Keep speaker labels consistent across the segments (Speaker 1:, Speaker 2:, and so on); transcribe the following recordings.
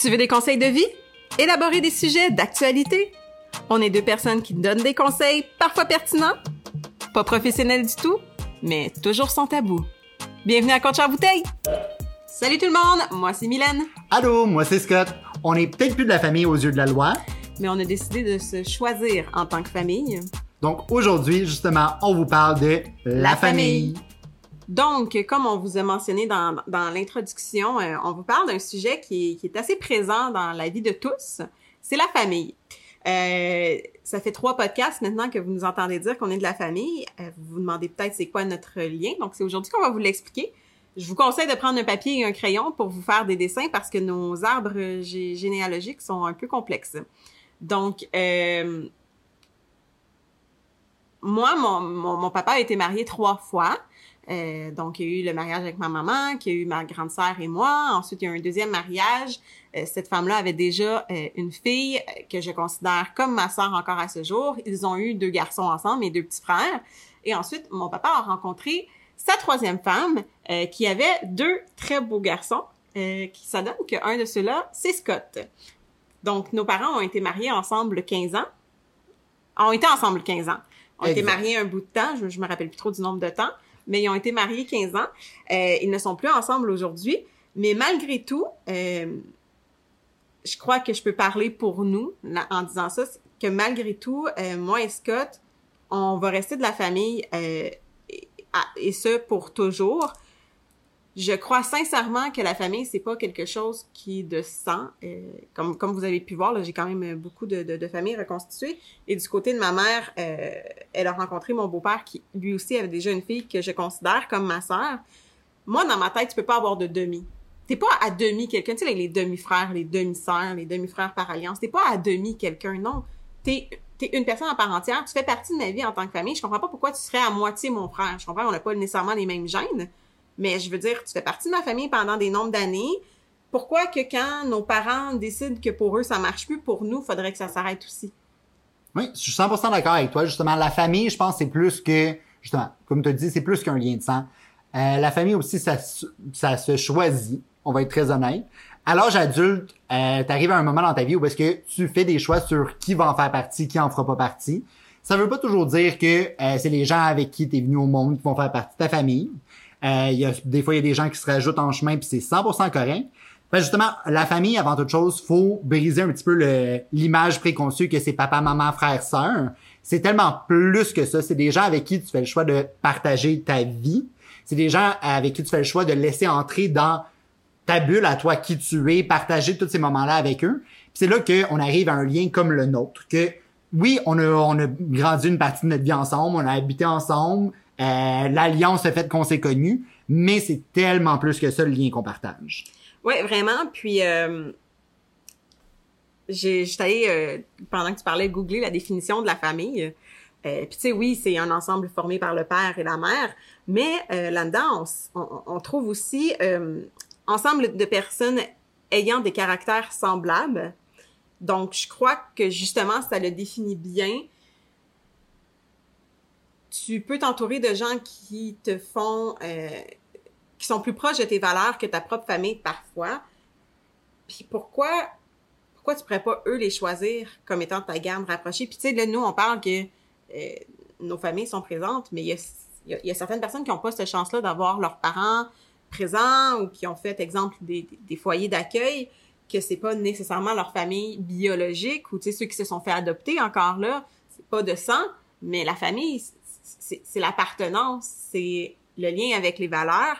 Speaker 1: Tu veux des conseils de vie? Élaborer des sujets d'actualité? On est deux personnes qui donnent des conseils parfois pertinents, pas professionnels du tout, mais toujours sans tabou. Bienvenue à Contre bouteille! Salut tout le monde, moi c'est Mylène.
Speaker 2: Allô, moi c'est Scott. On est peut-être plus de la famille aux yeux de la loi.
Speaker 1: Mais on a décidé de se choisir en tant que famille.
Speaker 2: Donc aujourd'hui, justement, on vous parle de la, famille.
Speaker 1: Donc, comme on vous a mentionné dans, l'introduction, euh, on vous parle d'un sujet qui est, assez présent dans la vie de tous, c'est la famille. Euh, ça fait trois podcasts maintenant que vous nous entendez dire qu'on est de la famille. Euh, vous vous demandez peut-être c'est quoi notre lien. Donc, c'est aujourd'hui qu'on va vous l'expliquer. Je vous conseille de prendre un papier et un crayon pour vous faire des dessins parce que nos arbres généalogiques sont un peu complexes. Donc, moi, mon, papa a été marié trois fois. Euh, donc, il y a eu le mariage avec ma maman, qui a eu ma grande sœur et moi. Ensuite, il y a eu un deuxième mariage. Euh, cette femme-là avait déjà euh, une fille que je considère comme ma sœur encore à ce jour. Ils ont eu deux garçons ensemble, mes deux petits frères. Et ensuite, mon papa a rencontré sa troisième femme, qui avait deux très beaux garçons. qui ça donne qu'un de ceux-là, c'est Scott. Donc, nos parents ont été mariés ensemble 15 ans. Ont été ensemble 15 ans. Ont exact. été mariés un bout de temps. Je, je me rappelle plus trop du nombre de temps mais ils ont été mariés 15 ans. Euh, ils ne sont plus ensemble aujourd'hui. Mais malgré tout, euh, je crois que je peux parler pour nous en disant ça, que malgré tout, euh, moi et Scott, on va rester de la famille et, ce pour toujours je crois sincèrement que la famille c'est pas quelque chose qui est de sang. Euh, comme vous avez pu voir j'ai quand même beaucoup de, de, familles reconstituées. Et du côté de ma mère euh, elle a rencontré mon beau-père qui lui aussi avait déjà une fille que je considère comme ma sœur. Moi dans ma tête tu peux pas avoir de demi. T'es pas à demi quelqu'un. Tu sais les demi-frères les demi-sœurs les demi-frères par alliance. T'es pas à demi quelqu'un non. T'es t'es une personne en part entière. Tu fais partie de ma vie en tant que famille. Je comprends pas pourquoi tu serais à moitié mon frère. Je comprends on n'a pas nécessairement les mêmes gènes mais je veux dire, tu fais partie de ma famille pendant des nombres d'années. Pourquoi que quand nos parents décident que pour eux ça marche plus, pour nous, faudrait que ça s'arrête aussi?
Speaker 2: Oui, je suis 100% d'accord avec toi. Justement, la famille, je pense, c'est plus que, justement, comme tu as dit, c'est plus qu'un lien de sang. Euh, la famille aussi, ça, ça se choisit. On va être très honnête. À l'âge adulte, euh, tu arrives à un moment dans ta vie où est-ce que tu fais des choix sur qui va en faire partie, qui en fera pas partie. Ça veut pas toujours dire que euh, c'est les gens avec qui tu es venu au monde qui vont faire partie de ta famille. Euh, y a, des fois, il y a des gens qui se rajoutent en chemin, puis c'est 100% correct. Ben justement, la famille, avant toute chose, faut briser un petit peu l'image préconçue que c'est papa, maman, frère, sœur. C'est tellement plus que ça. C'est des gens avec qui tu fais le choix de partager ta vie. C'est des gens avec qui tu fais le choix de laisser entrer dans ta bulle à toi qui tu es, partager tous ces moments-là avec eux. c'est là qu'on arrive à un lien comme le nôtre. Que oui, on a, on a grandi une partie de notre vie ensemble, on a habité ensemble, euh, l'alliance a fait qu'on s'est connus, mais c'est tellement plus que ça le lien qu'on partage.
Speaker 1: Oui, vraiment. Puis euh, j'ai allée euh, pendant que tu parlais googler la définition de la famille. Euh, puis tu sais, oui, c'est un ensemble formé par le père et la mère, mais euh, là-dedans, on, on, on, trouve aussi euh, ensemble de personnes ayant des caractères semblables. Donc, je crois que justement, ça le définit bien tu peux t'entourer de gens qui te font, euh, qui sont plus proches de tes valeurs que ta propre famille parfois. Puis pourquoi, pourquoi tu pourrais pas eux les choisir comme étant ta gamme rapprochée? Puis tu sais, là, nous, on parle que euh, nos familles sont présentes, mais il y a, y, y a, certaines personnes qui n'ont pas cette chance-là d'avoir leurs parents présents ou qui ont fait, exemple, des, des foyers d'accueil que c'est pas nécessairement leur famille biologique ou tu sais ceux qui se sont fait adopter encore là, c'est pas de sang, mais la famille c'est l'appartenance, c'est le lien avec les valeurs.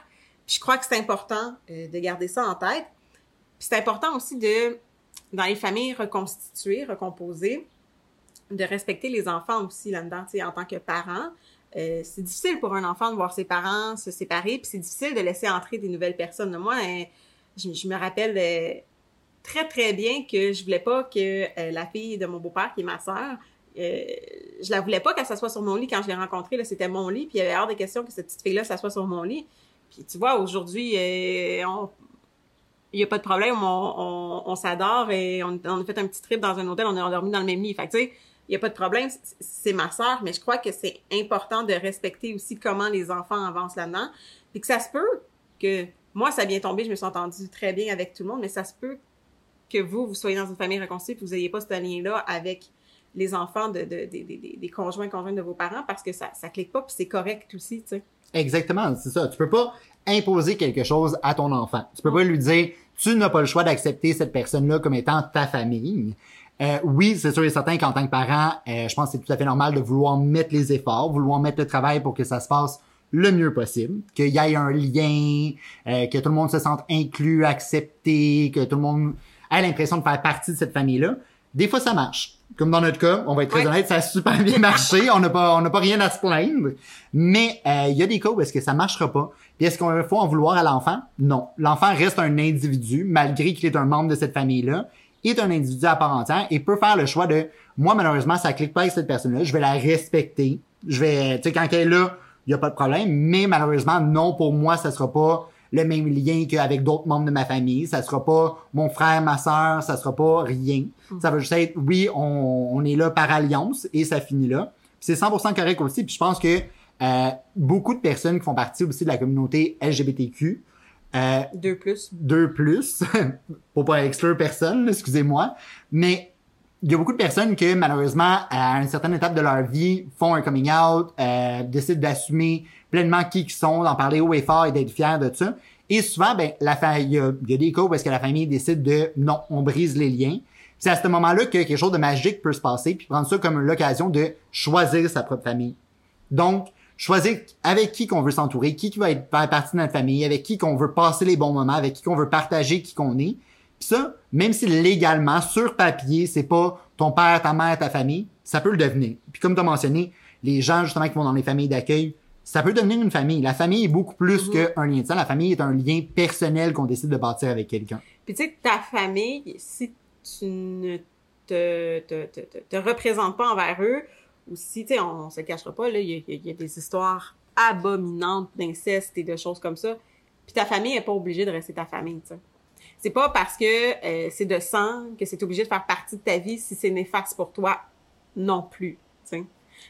Speaker 1: Je crois que c'est important euh, de garder ça en tête. C'est important aussi de, dans les familles reconstituées, recomposées, de respecter les enfants aussi là-dedans, en tant que parents. Euh, c'est difficile pour un enfant de voir ses parents se séparer, puis c'est difficile de laisser entrer des nouvelles personnes. Moi, euh, je, je, me rappelle euh, très très bien que je voulais pas que euh, la fille de mon beau-père, qui est ma sœur, euh, je la voulais pas qu'elle s'assoie sur mon lit quand je l'ai rencontrée. C'était mon lit, puis il y avait hors de question que cette petite fille-là s'assoie sur mon lit. Puis tu vois, aujourd'hui, euh, il y a pas de problème, on, s'adore et on, a fait un petit trip dans un hôtel, on est endormi dans le même lit. Tu sais, il y a pas de problème, c'est ma sœur, mais je crois que c'est important de respecter aussi comment les enfants avancent là-dedans. Puis que ça se peut que moi, ça a bien tombé, je me suis entendue très bien avec tout le monde, mais ça se peut que vous, vous soyez dans une famille reconstituée que vous n'ayez pas ce lien-là avec les enfants de, de, des conjoints conjoints de vos parents parce que ça ça clique pas puis c'est correct aussi, tu sais.
Speaker 2: Exactement, c'est ça. Tu peux pas imposer quelque chose à ton enfant. Tu peux pas lui dire tu n'as pas le choix d'accepter cette personne-là comme étant ta famille. Euh, oui, c'est sûr et certain qu'en tant que parent, euh, je pense que c'est tout à fait normal de vouloir mettre les efforts, vouloir mettre le travail pour que ça se passe le mieux possible, qu'il y ait un lien, euh, que tout le monde se sente inclus, accepté, que tout le monde ait l'impression de faire partie de cette famille-là. Des fois, ça marche. Comme dans notre cas, on va être très honnête, ça a super bien marché. on n'a pas, on n'a pas rien à se plaindre. Mais il y a des cas où est-ce que ça marchera pas. Puis est-ce qu'on faut en vouloir à l'enfant? Non. L'enfant reste un individu malgré qu'il est un membre de cette famille-là est un individu à part entière et peut faire le choix de moi malheureusement ça clique pas avec cette personne-là, je vais la respecter. Je vais tu sais quand elle est là, il y a pas de problème, mais malheureusement non pour moi ça sera pas le même lien qu'avec d'autres membres de ma famille, ça sera pas mon frère, ma sœur, ça sera pas rien. Mm. Ça va juste être oui, on, on est là par alliance et ça finit là. C'est 100% correct aussi, puis je pense que euh, beaucoup de personnes qui font partie aussi de la communauté LGBTQ
Speaker 1: euh, deux plus.
Speaker 2: Deux plus, pour pas exclure personne, excusez-moi. Mais il y a beaucoup de personnes qui, malheureusement, à une certaine étape de leur vie, font un coming out, euh, décident d'assumer pleinement qui ils sont, d'en parler haut et fort et d'être fiers de ça. Et souvent, ben, la famille, il y, a, des cas où est-ce que la famille décide de non, on brise les liens. C'est à ce moment-là que quelque chose de magique peut se passer, puis prendre ça comme l'occasion de choisir sa propre famille. Donc, choisir avec qui qu'on veut s'entourer, qui qui va être faire partie de notre famille, avec qui qu'on veut passer les bons moments, avec qui qu'on veut partager qui qu'on est. Puis ça, même si légalement, sur papier, c'est pas ton père, ta mère, ta famille, ça peut le devenir. Puis comme tu as mentionné, les gens justement qui vont dans les familles d'accueil, ça peut devenir une famille. La famille est beaucoup plus mm-hmm. qu'un lien de sang. La famille est un lien personnel qu'on décide de bâtir avec quelqu'un.
Speaker 1: Puis tu sais, ta famille, si tu ne te, te, te, te représentes pas envers eux, aussi, tu sais, on, se cachera pas, là, il y, a des histoires abominantes d'inceste et de choses comme ça. Puis ta famille est pas obligée de rester ta famille, tu sais. C'est pas parce que euh, c'est de sang que c'est obligé de faire partie de ta vie si c'est néfaste pour toi non plus, tu sais.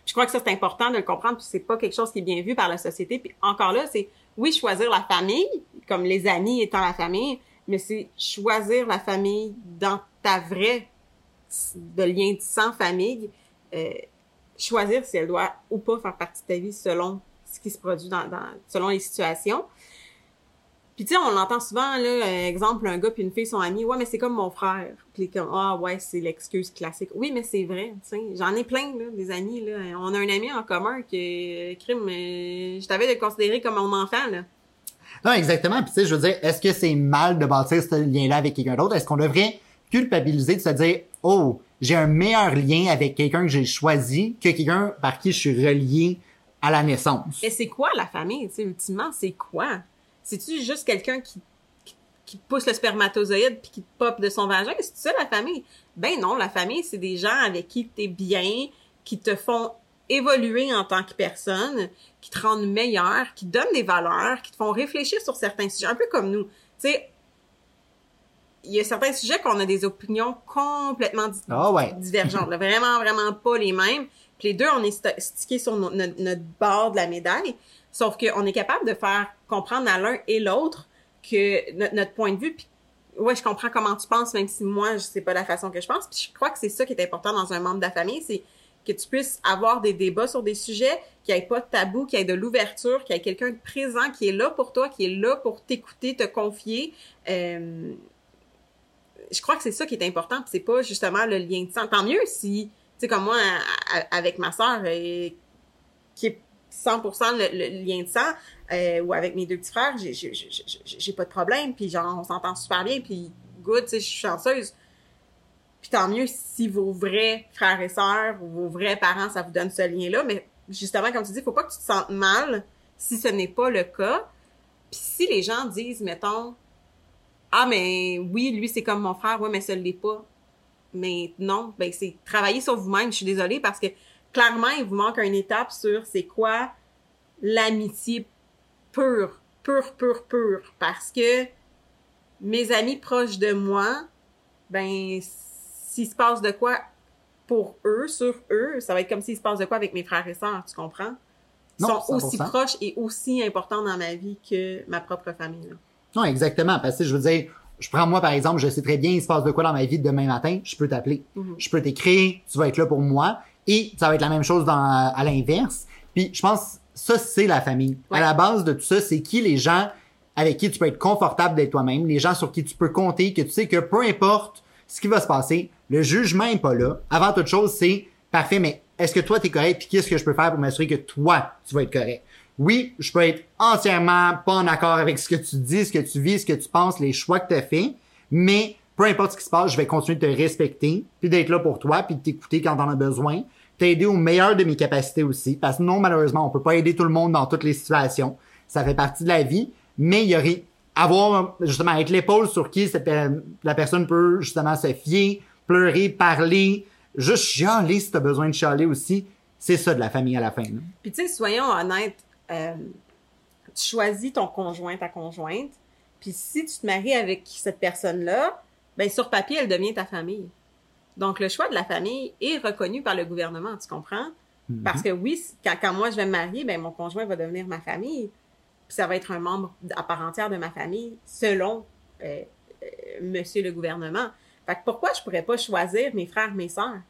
Speaker 1: Je crois que ça c'est important de le comprendre, puis c'est pas quelque chose qui est bien vu par la société. Puis encore là, c'est oui choisir la famille, comme les amis étant la famille, mais c'est choisir la famille dans ta vraie de lien de sang famille. Euh, choisir si elle doit ou pas faire partie de ta vie selon ce qui se produit dans, dans selon les situations. Puis tu sais, on l'entend souvent là, euh, exemple un gars puis une fille sont amis, ouais mais c'est comme mon frère. Puis comme ah ouais c'est l'excuse classique. Oui mais c'est vrai, tu sais, j'en ai plein là, des amis là. On a un ami en commun qui crime, mais je t'avais de considérer comme mon enfant là.
Speaker 2: Non exactement. Puis tu sais, je veux dire, est-ce que c'est mal de bâtir ce lien-là avec quelqu'un d'autre? Est-ce qu'on devrait culpabiliser de se dire oh j'ai un meilleur lien avec quelqu'un que j'ai choisi que quelqu'un par qui je suis relié à la naissance?
Speaker 1: Mais c'est quoi la famille, tu sais, ultimement, c'est quoi? C'est-tu juste quelqu'un qui, qui, pousse le spermatozoïde puis qui te pop de son vagin? C'est ça la famille? Ben non, la famille, c'est des gens avec qui t'es bien, qui te font évoluer en tant que personne, qui te rendent meilleur, qui te donnent des valeurs, qui te font réfléchir sur certains sujets, un peu comme nous. Tu sais, il y a certains sujets qu'on a des opinions complètement
Speaker 2: ah
Speaker 1: divergentes, vraiment, vraiment pas les mêmes. Puis les deux, on est stickés sur notre, bord de la médaille, sauf qu'on est capable de faire comprendre à l'un et l'autre que notre, point de vue, puis ouais, je comprends comment tu penses, même si moi, je sais pas la façon que je pense. Puis je crois que c'est ça qui est important dans un membre de la famille, c'est que tu puisses avoir des débats sur des sujets, qu'il n'y ait pas de tabou, qu'il y ait de l'ouverture, qu'il y ait quelqu'un de présent qui est là pour toi, qui est là pour t'écouter, te confier. Euh, je crois que c'est ça qui est important, c'est pas justement le lien de sang. Tant mieux si, tu sais, comme moi, avec ma sœur, euh, qui est 100% le, lien de sang, euh, ou avec mes deux petits frères, j'ai pas de problème, puis genre, on s'entend super bien, puis good, tu sais, je suis chanceuse. Puis tant mieux si vos vrais frères et sœurs ou vos vrais parents, ça vous donne ce lien-là, mais justement, comme tu dis, faut pas que tu te sentes mal si ce n'est pas le cas. Puis si les gens disent, mettons, ah mais oui lui c'est comme mon frère ouais mais ça l'est pas mais non ben c'est travailler sur vous-même je suis désolée parce que clairement il vous manque une étape sur c'est quoi l'amitié pure pure pure pure parce que mes amis proches de moi ben s'il se passe de quoi pour eux sur eux ça va être comme s'il se passe de quoi avec mes frères et sœurs tu comprends? Ils sont aussi proches et aussi importants dans ma vie que ma propre famille là.
Speaker 2: Non, exactement. Parce que je veux dire, je prends moi par exemple, je sais très bien il se passe de quoi dans ma vie demain matin, je peux t'appeler,
Speaker 1: Mhm.
Speaker 2: je peux t'écrire, tu vas être là pour moi et ça va être la même chose dans à l'inverse. Puis je pense ça c'est la famille.
Speaker 1: Ouais.
Speaker 2: À la base de tout ça, c'est qui les gens avec qui tu peux être confortable d'être toi-même, les gens sur qui tu peux compter, que tu sais que peu importe ce qui va se passer, le jugement est pas là. Avant toute chose, c'est parfait, mais est-ce que toi t'es correct? Puis qu'est-ce que je peux faire pour m'assurer que toi tu vas être correct? Oui, je peux être entièrement pas en accord avec ce que tu dis, ce que tu vis, ce que tu penses, les choix que tu as fait, mais peu importe ce qui se passe, je vais continuer de te respecter, puis d'être là pour toi, puis de t'écouter quand t'en as besoin, t'aider au meilleur de mes capacités aussi, parce que non, malheureusement, on peut pas aider tout le monde dans toutes les situations. Ça fait partie de la vie, mais il y aurait avoir justement être l'épaule sur qui cette la personne peut justement se fier, pleurer, parler, juste chialer si t'as besoin de chialer aussi. C'est ça de la famille à la fin.
Speaker 1: Puis tu sais, soyons honnêtes, euh, tu choisis ton conjoint, ta conjointe, puis si tu te maries avec cette personne-là, ben sur papier, elle devient ta famille. Donc le choix de la famille est reconnu par le gouvernement, tu comprends? Parce que oui, quand, quand moi je vais me marier, ben mon conjoint va devenir ma famille. Puis ça va être un membre à part entière de ma famille, selon euh, euh, monsieur le gouvernement. Fait que pourquoi je pourrais pas choisir mes frères, mes sœurs?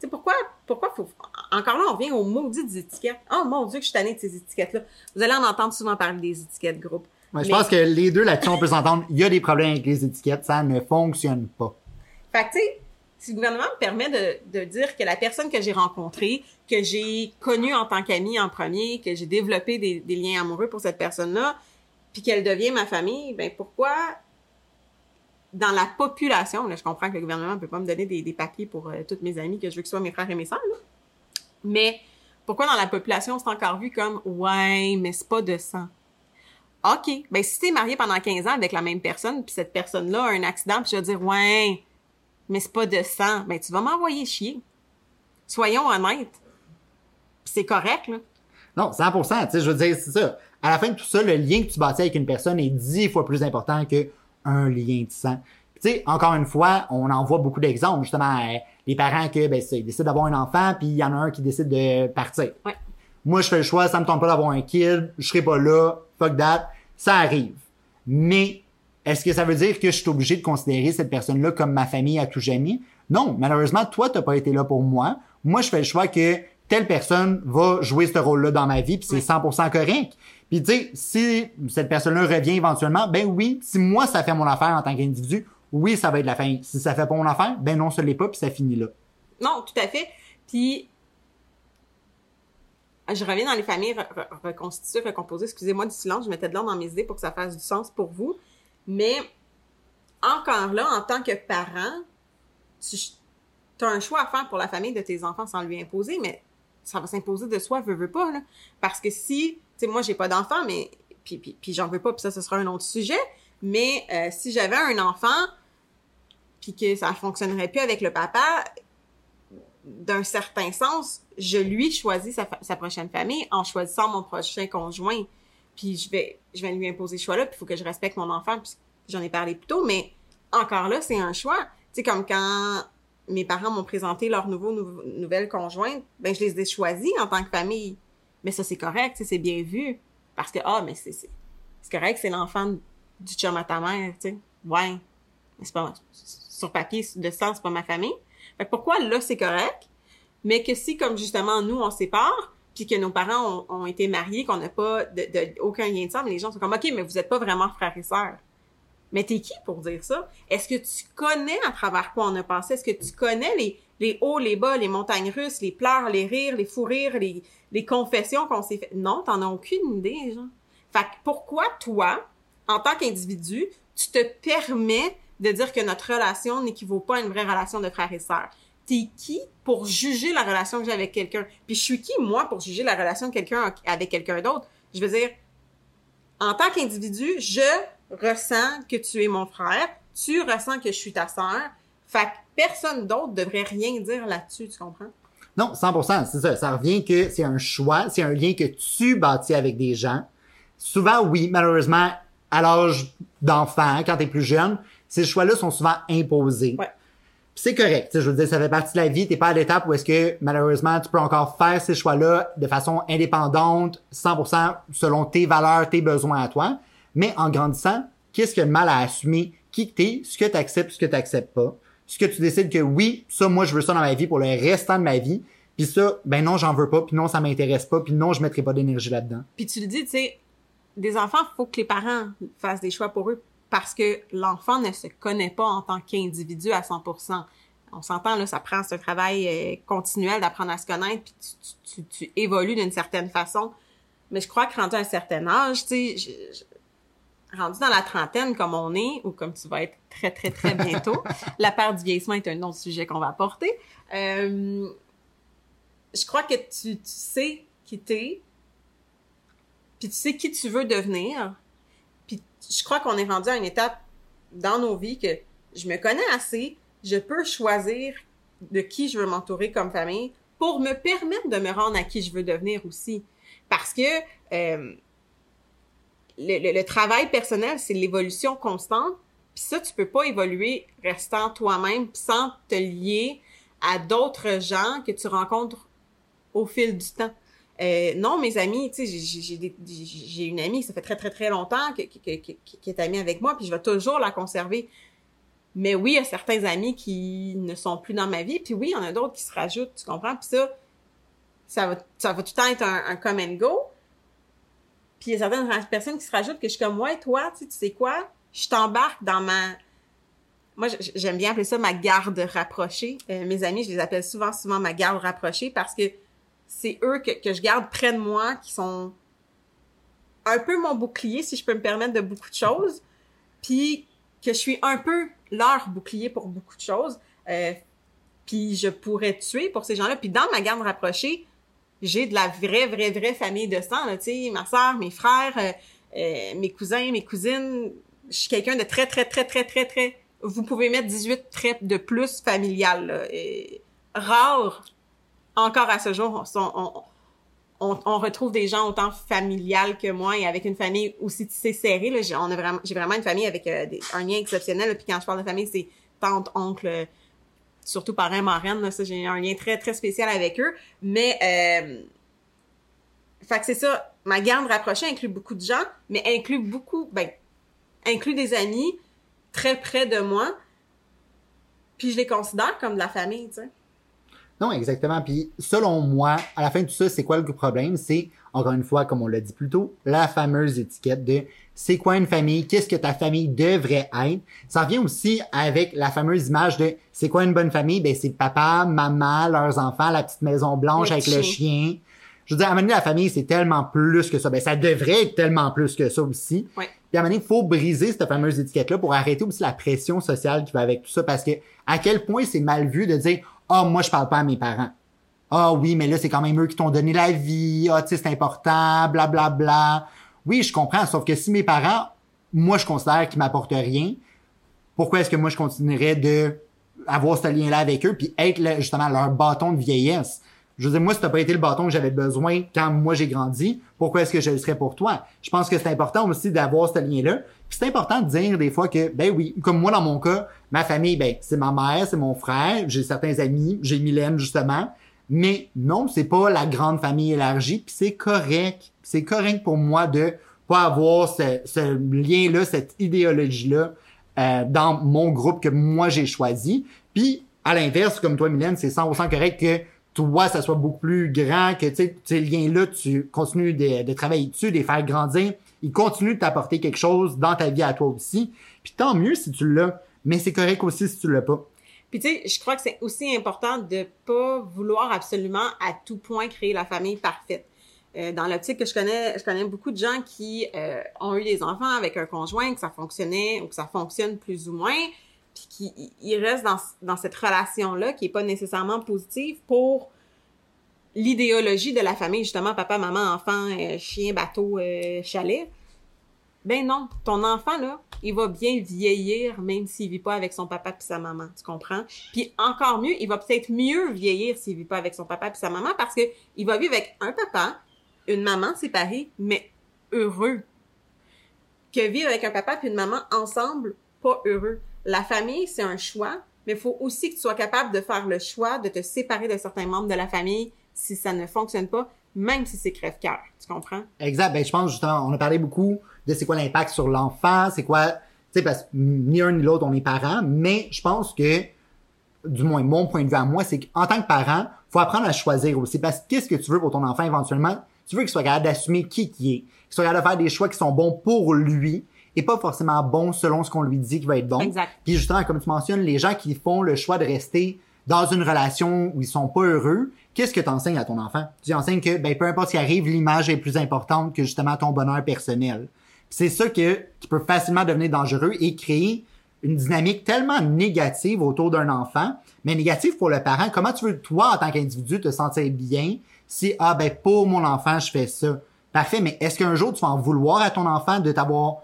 Speaker 1: Tu sais, pourquoi, pourquoi faut, encore là, on revient aux maudites étiquettes. Oh mon Dieu, que je suis tannée de ces étiquettes-là. Vous allez en entendre souvent parler des étiquettes groupe.
Speaker 2: Ouais, je
Speaker 1: Mais-
Speaker 2: pense que les deux là-dessus, on peut s'entendre. Il y a des problèmes avec les étiquettes, ça ne fonctionne pas.
Speaker 1: Fait que, tu sais, si le gouvernement me permet de, de dire que la personne que j'ai rencontrée, que j'ai connue en tant qu'amie en premier, que j'ai développé des, des liens amoureux pour cette personne-là, puis qu'elle devient ma famille, ben pourquoi dans la population, là, je comprends que le gouvernement ne peut pas me donner des, des papiers pour euh, toutes mes amies, que je veux que ce soit mes frères et mes sœurs, mais pourquoi dans la population c'est encore vu comme ouais, mais c'est pas de sang? OK, ben si t'es marié pendant 15 ans avec la même personne, puis cette personne-là a un accident, puis je vais dire ouais, mais c'est pas de sang, ben tu vas m'envoyer chier. Soyons honnêtes. C'est correct, là.
Speaker 2: Non, 100%, tu sais, je veux dire, c'est ça. À la fin de tout ça, le lien que tu bâtis avec une personne est dix fois plus important que un lien de sang. Tu sais, encore une fois, on en voit beaucoup d'exemples, justement, euh, les parents que, ben, ils décident d'avoir un enfant, puis il y en a un qui décide de partir.
Speaker 1: Ouais.
Speaker 2: Moi, je fais le choix, ça me tente pas d'avoir un kid, je serai pas là, fuck that, ça arrive. Mais, est-ce que ça veut dire que je suis obligé de considérer cette personne-là comme ma famille à tout jamais? Non, malheureusement, toi, t'as pas été là pour moi. Moi, je fais le choix que telle personne va jouer ce rôle-là dans ma vie, puis c'est
Speaker 1: Ouais.
Speaker 2: 100% correct. Puis tu sais, si cette personne-là revient éventuellement, ben oui, si moi ça fait mon affaire en tant qu'individu, oui, ça va être la famille. Si ça fait pas mon affaire, ben non, ça l'est pas, puis ça finit là.
Speaker 1: Non, tout à fait. Puis, je reviens dans les familles re- re- reconstituées, recomposées. Excusez-moi du silence, je mettais de l'ordre dans mes idées pour que ça fasse du sens pour vous. Mais, encore là, en tant que parent, tu as un choix à faire pour la famille de tes enfants sans lui imposer, mais ça va s'imposer de soi, veux, veux pas. Parce que si, tu sais, moi, j'ai pas d'enfant, mais, puis, puis, puis j'en veux pas, puis ça, ce sera un autre sujet, mais euh, si j'avais un enfant, puis que ça fonctionnerait plus avec le papa, d'un certain sens, je lui choisis sa, sa prochaine famille en choisissant mon prochain conjoint. Puis je vais, je vais lui imposer ce choix-là, puis il faut que je respecte mon enfant, puis j'en ai parlé plus tôt, mais encore là, c'est un choix. Tu sais, comme quand mes parents m'ont présenté leur nouveau, nou- nouvelle conjointe, ben je les ai choisis en tant que famille. Mais ça, c'est correct, c'est bien vu. Parce que, ah, mais c'est correct, c'est l'enfant du chum à ta mère, tu sais. Ouais. Mais c'est pas, sur papier, de sens, c'est pas ma famille. Fait que pourquoi là, c'est correct, mais que si, comme justement, nous, on sépare, puis que nos parents ont, été mariés, qu'on n'a pas de, aucun lien de sang, mais les gens sont comme, OK, mais vous êtes pas vraiment frères et sœurs. Mais t'es qui pour dire ça? Est-ce que tu connais à travers quoi on a passé? Est-ce que tu connais les, hauts, les bas, les montagnes russes, les pleurs, les rires, les fous rires, les, les confessions qu'on s'est fait? Non, t'en as aucune idée, genre. Fait que pourquoi toi, en tant qu'individu, tu te permets de dire que notre relation n'équivaut pas à une vraie relation de frère et sœur? T'es qui pour juger la relation que j'ai avec quelqu'un? Puis je suis qui, moi, pour juger la relation de quelqu'un avec quelqu'un d'autre? Je veux dire, en tant qu'individu, je ressens que tu es mon frère, tu ressens que je suis ta sœur. Fait que personne d'autre devrait rien dire là-dessus, tu comprends?
Speaker 2: Non, 100%, c'est ça. Ça revient que c'est un choix, c'est un lien que tu bâtis avec des gens. Souvent, oui, malheureusement, à l'âge d'enfant, quand t'es plus jeune, ces choix-là sont souvent imposés.
Speaker 1: Ouais.
Speaker 2: C'est correct, je veux dire, ça fait partie de la vie. T'es pas à l'étape où est-ce que, malheureusement, tu peux encore faire ces choix-là de façon indépendante, 100% selon tes valeurs, tes besoins à toi. Mais en grandissant, qu'est-ce qu'il y a de mal à assumer qui t'es, ce que tu acceptes, ce que tu acceptes pas, ce que tu décides que oui, ça, moi, je veux ça dans ma vie pour le restant de ma vie, puis ça, ben non, j'en veux pas, puis non, ça m'intéresse pas, puis non, je mettrai pas d'énergie là-dedans.
Speaker 1: Puis tu le dis, tu sais, des enfants, faut que les parents fassent des choix pour eux parce que l'enfant ne se connaît pas en tant qu'individu à 100%. On s'entend, là, ça prend ce travail euh, continuel d'apprendre à se connaître, puis tu, tu, tu, évolues d'une certaine façon. Mais je crois que rendu à un certain âge, tu sais, rendu dans la trentaine comme on est, ou comme tu vas être très, très, très bientôt, la peur du vieillissement est un autre sujet qu'on va apporter. Euh, je crois que tu, tu sais qui t'es, puis tu sais qui tu veux devenir. Je crois qu'on est rendu à une étape dans nos vies que je me connais assez, je peux choisir de qui je veux m'entourer comme famille pour me permettre de me rendre à qui je veux devenir aussi. Parce que euh, le, le, travail personnel, c'est l'évolution constante. Puis ça, tu peux pas évoluer restant toi-même sans te lier à d'autres gens que tu rencontres au fil du temps. Euh, non, mes amis, tu sais, j'ai une amie, ça fait très, très, très longtemps que, qui est amie avec moi, puis je vais toujours la conserver. Mais oui, il y a certains amis qui ne sont plus dans ma vie, puis oui, il y en a d'autres qui se rajoutent, tu comprends? Puis ça, ça va, ça va tout le temps être un, un come and go. Puis il y a certaines personnes qui se rajoutent que je suis comme, ouais, toi, tu sais, tu sais quoi? Je t'embarque dans ma... Moi, j'aime bien appeler ça ma garde rapprochée. Euh, mes amis, je les appelle souvent, souvent ma garde rapprochée parce que c'est eux que, que je garde près de moi, qui sont un peu mon bouclier, si je peux me permettre, de beaucoup de choses. Puis que je suis un peu leur bouclier pour beaucoup de choses. Euh, puis je pourrais tuer pour ces gens-là. Puis dans ma garde rapprochée, j'ai de la vraie, vraie, vraie famille de sang. Tu sais, ma soeur, mes frères, euh, euh, mes cousins, mes cousines. Je suis quelqu'un de très, très, très, très, très, très... Vous pouvez mettre 18 traits de plus familial. Là. Et rare encore à ce jour, on, retrouve des gens autant familiales que moi et avec une famille aussi tissée serrée. Là, j'ai, vraiment, une famille avec euh, un lien exceptionnel. puis quand je parle de famille, c'est tante, oncle, surtout parrain, marraine. Là, j'ai un lien très, très spécial avec eux. Mais, euh, fait que c'est ça. Ma garde rapprochée inclut beaucoup de gens, mais inclut beaucoup, ben, inclut des amis très près de moi. Puis je les considère comme de la famille, tu sais.
Speaker 2: Non, exactement. Puis selon moi, à la fin de tout ça, c'est quoi le problème? C'est, encore une fois, comme on l'a dit plus tôt, la fameuse étiquette de c'est quoi une famille, qu'est-ce que ta famille devrait être. Ça revient aussi avec la fameuse image de c'est quoi une bonne famille? Ben c'est papa, maman, leurs enfants, la petite maison blanche avec le chien. Je veux dire, à un moment donné, la famille, c'est tellement plus que ça. Ben, ça devrait être tellement plus que ça aussi.
Speaker 1: Ouais.
Speaker 2: Puis à un moment donné, il faut briser cette fameuse étiquette-là pour arrêter aussi la pression sociale qui va avec tout ça. Parce que à quel point c'est mal vu de dire ah, moi, je parle pas à mes parents. Ah oui, mais là, c'est quand même eux qui t'ont donné la vie. Ah, tu sais, c'est important, blablabla. Bla, bla. Oui, je comprends, sauf que si mes parents, moi, je considère qu'ils m'apportent rien, pourquoi est-ce que moi, je continuerais de avoir ce lien-là avec eux, puis être justement leur bâton de vieillesse? Je veux dire, moi, si t'as pas été le bâton que j'avais besoin quand moi j'ai grandi, pourquoi est-ce que je le serais pour toi? Je pense que c'est important aussi d'avoir ce lien-là. C'est important de dire des fois que, ben oui, comme moi dans mon cas, ma famille, ben c'est ma mère, c'est mon frère, j'ai certains amis, j'ai Mylène justement. Mais non, c'est pas la grande famille élargie, puis c'est correct. C'est correct pour moi de pas avoir ce, ce lien-là, cette idéologie-là euh, dans mon groupe que moi j'ai choisi. Puis à l'inverse, comme toi, Mylène, c'est 100% correct que toi, ça soit beaucoup plus grand, que ces liens-là, tu continues de, de, travailler dessus, de les faire grandir. Ils continuent de t'apporter quelque chose dans ta vie à toi aussi. Puis tant mieux si tu l'as, mais c'est correct aussi si tu l'as pas.
Speaker 1: Puis tu sais, je crois que c'est aussi important de pas vouloir absolument à tout point créer la famille parfaite. Euh, dans l'optique que je connais, je connais beaucoup de gens qui euh, ont eu des enfants avec un conjoint, que ça fonctionnait ou que ça fonctionne plus ou moins, puis qui restent dans, dans cette relation-là qui est pas nécessairement positive pour l'idéologie de la famille, justement, papa, maman, enfant, euh, chien, bateau, chalet. Ben non, ton enfant là, il va bien vieillir même s'il vit pas avec son papa puis sa maman, tu comprends? Puis encore mieux, il va peut-être mieux vieillir s'il vit pas avec son papa puis sa maman parce que il va vivre avec un papa, une maman séparée mais heureux. Que vivre avec un papa puis une maman ensemble pas heureux. La famille, c'est un choix, mais il faut aussi que tu sois capable de faire le choix de te séparer de certains membres de la famille si ça ne fonctionne pas, même si c'est crève-cœur. Tu comprends?
Speaker 2: Exact. Ben, je pense justement, on a parlé beaucoup de c'est quoi l'impact sur l'enfant, c'est quoi sais, parce que ni un ni l'autre, on est parents, mais je pense que, du moins, mon point de vue à moi, c'est qu'en tant que parent, faut apprendre à choisir aussi. Parce que qu'est-ce que tu veux pour ton enfant éventuellement? Tu veux qu'il soit capable d'assumer qui qui est, qu'il soit capable de faire des choix qui sont bons pour lui et pas forcément bons selon ce qu'on lui dit qu'il va être bon.
Speaker 1: Exact.
Speaker 2: Puis justement, comme tu mentionnes, les gens qui font le choix de rester dans une relation où ils sont pas heureux, qu'est-ce que tu enseignes à ton enfant? Tu enseignes que, ben, peu importe ce qui arrive, l'image est plus importante que justement ton bonheur personnel. C'est ça que, qui peut facilement devenir dangereux et créer une dynamique tellement négative autour d'un enfant, mais négative pour le parent. Comment tu veux, toi, en tant qu'individu, te sentir bien si, ah, ben, pour mon enfant, je fais ça? Parfait, mais est-ce qu'un jour, tu vas en vouloir à ton enfant de t'avoir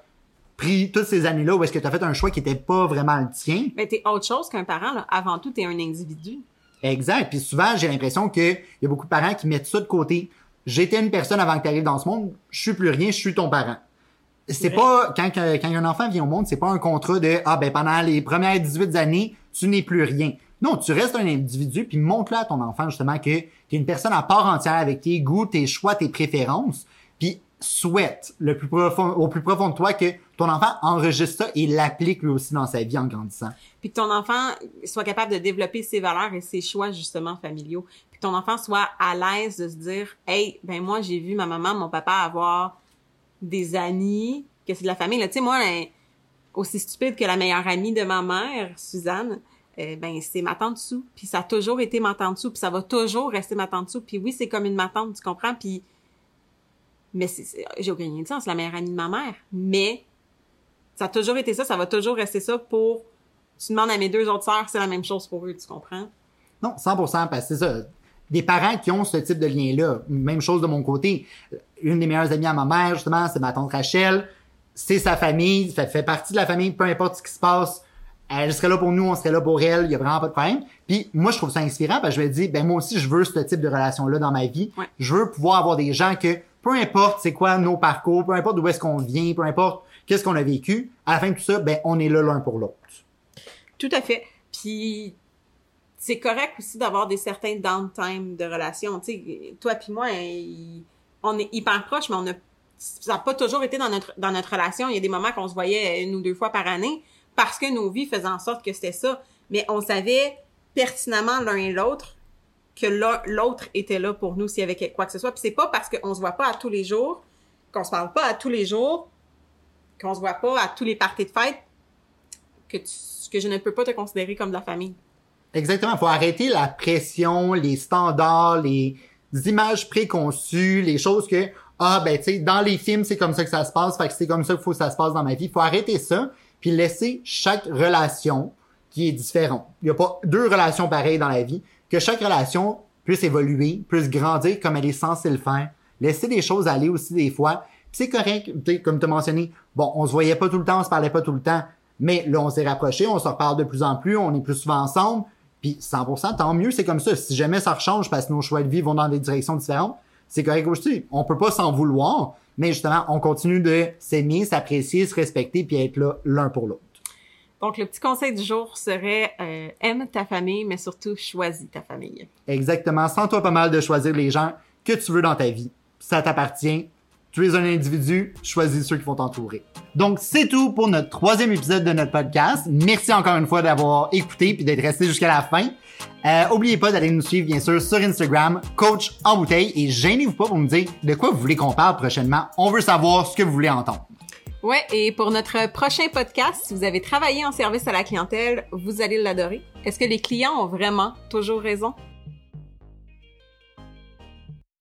Speaker 2: pris toutes ces années-là où est-ce que tu as fait un choix qui était pas vraiment le tien?
Speaker 1: Mais t'es autre chose qu'un parent, là. Avant tout, t'es un individu.
Speaker 2: Exact. Puis souvent, j'ai l'impression qu'il y a beaucoup de parents qui mettent ça de côté. J'étais une personne avant que tu arrives dans ce monde, je suis plus rien, je suis ton parent. C'est pas quand, quand un enfant vient au monde, c'est pas un contrat de ah ben pendant les premières 18 années, tu n'es plus rien. Non, tu restes un individu puis montre-le à ton enfant justement que tu es une personne à part entière avec tes goûts, tes choix, tes préférences, puis souhaite le plus profond au plus profond de toi que ton enfant enregistre ça et l'applique lui aussi dans sa vie en grandissant.
Speaker 1: Puis que ton enfant soit capable de développer ses valeurs et ses choix justement familiaux. Puis que ton enfant soit à l'aise de se dire "Hey, ben moi j'ai vu ma maman, mon papa avoir des amis que c'est de la famille tu sais moi hein, aussi stupide que la meilleure amie de ma mère, Suzanne, euh, ben c'est ma tante Sue, puis ça a toujours été ma tante Sue, puis ça va toujours rester ma tante Sue, puis oui, c'est comme une ma tante, tu comprends? Puis mais j'ai aucun lien de sens, c'est la meilleure amie de ma mère, mais ça a toujours été ça, ça va toujours rester ça pour tu demandes à mes deux autres sœurs, c'est la même chose pour eux, tu comprends?
Speaker 2: Non, 100%, parce que c'est ça. Des parents qui ont ce type de lien-là, même chose de mon côté. Une des meilleures amies à ma mère, justement, c'est ma tante Rachel. C'est sa famille, ça fait partie de la famille, peu importe ce qui se passe. Elle serait là pour nous, on serait là pour elle, il y a vraiment pas de problème. Puis moi, je trouve ça inspirant, parce que je me dis, ben moi aussi, je veux ce type de relation-là dans ma vie.
Speaker 1: Ouais.
Speaker 2: Je veux pouvoir avoir des gens que, peu importe c'est quoi nos parcours, peu importe d'où est-ce qu'on vient, peu importe qu'est-ce qu'on a vécu, à la fin de tout ça, ben on est là l'un pour l'autre.
Speaker 1: Tout à fait. Puis c'est correct aussi d'avoir des certains downtime de relation. Tu sais, toi puis moi, on est hyper proches, mais on a ça n'a pas toujours été dans notre dans notre relation. Il y a des moments qu'on se voyait une ou deux fois par année parce que nos vies faisaient en sorte que c'était ça. Mais on savait pertinemment l'un et l'autre que l'autre était là pour nous s'il y avait quoi que ce soit. Puis c'est pas parce qu'on se voit pas à tous les jours, qu'on se parle pas à tous les jours, qu'on se voit pas à tous les parties de fête que tu, que je ne peux pas te considérer comme de la famille.
Speaker 2: Exactement. Faut arrêter la pression, les standards, les images préconçues, les choses que, ah, ben, tu sais, dans les films, c'est comme ça que ça se passe, fait que c'est comme ça qu'il faut que ça se passe dans ma vie. Faut arrêter ça, puis laisser chaque relation qui est différente. Il y a pas deux relations pareilles dans la vie. Que chaque relation puisse évoluer, puisse grandir comme elle est censée le faire. Laisser des choses aller aussi des fois. C'est correct, comme tu as mentionné, bon, on se voyait pas tout le temps, on se parlait pas tout le temps, mais là, on s'est rapprochés, on se reparle de plus en plus, on est plus souvent ensemble, puis 100%, tant mieux, c'est comme ça. Si jamais ça rechange parce que nos choix de vie vont dans des directions différentes, c'est correct aussi. On peut pas s'en vouloir, mais justement, on continue de s'aimer, s'apprécier, se respecter, puis être là l'un pour l'autre.
Speaker 1: Donc, le petit conseil du jour serait euh, aime ta famille, mais surtout choisis ta famille.
Speaker 2: Exactement. Sens-toi pas mal de choisir les gens que tu veux dans ta vie. Ça t'appartient. Tu es un individu, choisis ceux qui vont t'entourer. Donc, c'est tout pour notre troisième épisode de notre podcast. Merci encore une fois d'avoir écouté puis d'être resté jusqu'à la fin. Euh, oubliez pas d'aller nous suivre, bien sûr, sur Instagram, coach en bouteille, et gênez-vous pas pour nous dire de quoi vous voulez qu'on parle prochainement. On veut savoir ce que vous voulez entendre.
Speaker 1: Ouais, et pour notre prochain podcast, si vous avez travaillé en service à la clientèle, vous allez l'adorer. Est-ce que les clients ont vraiment toujours raison?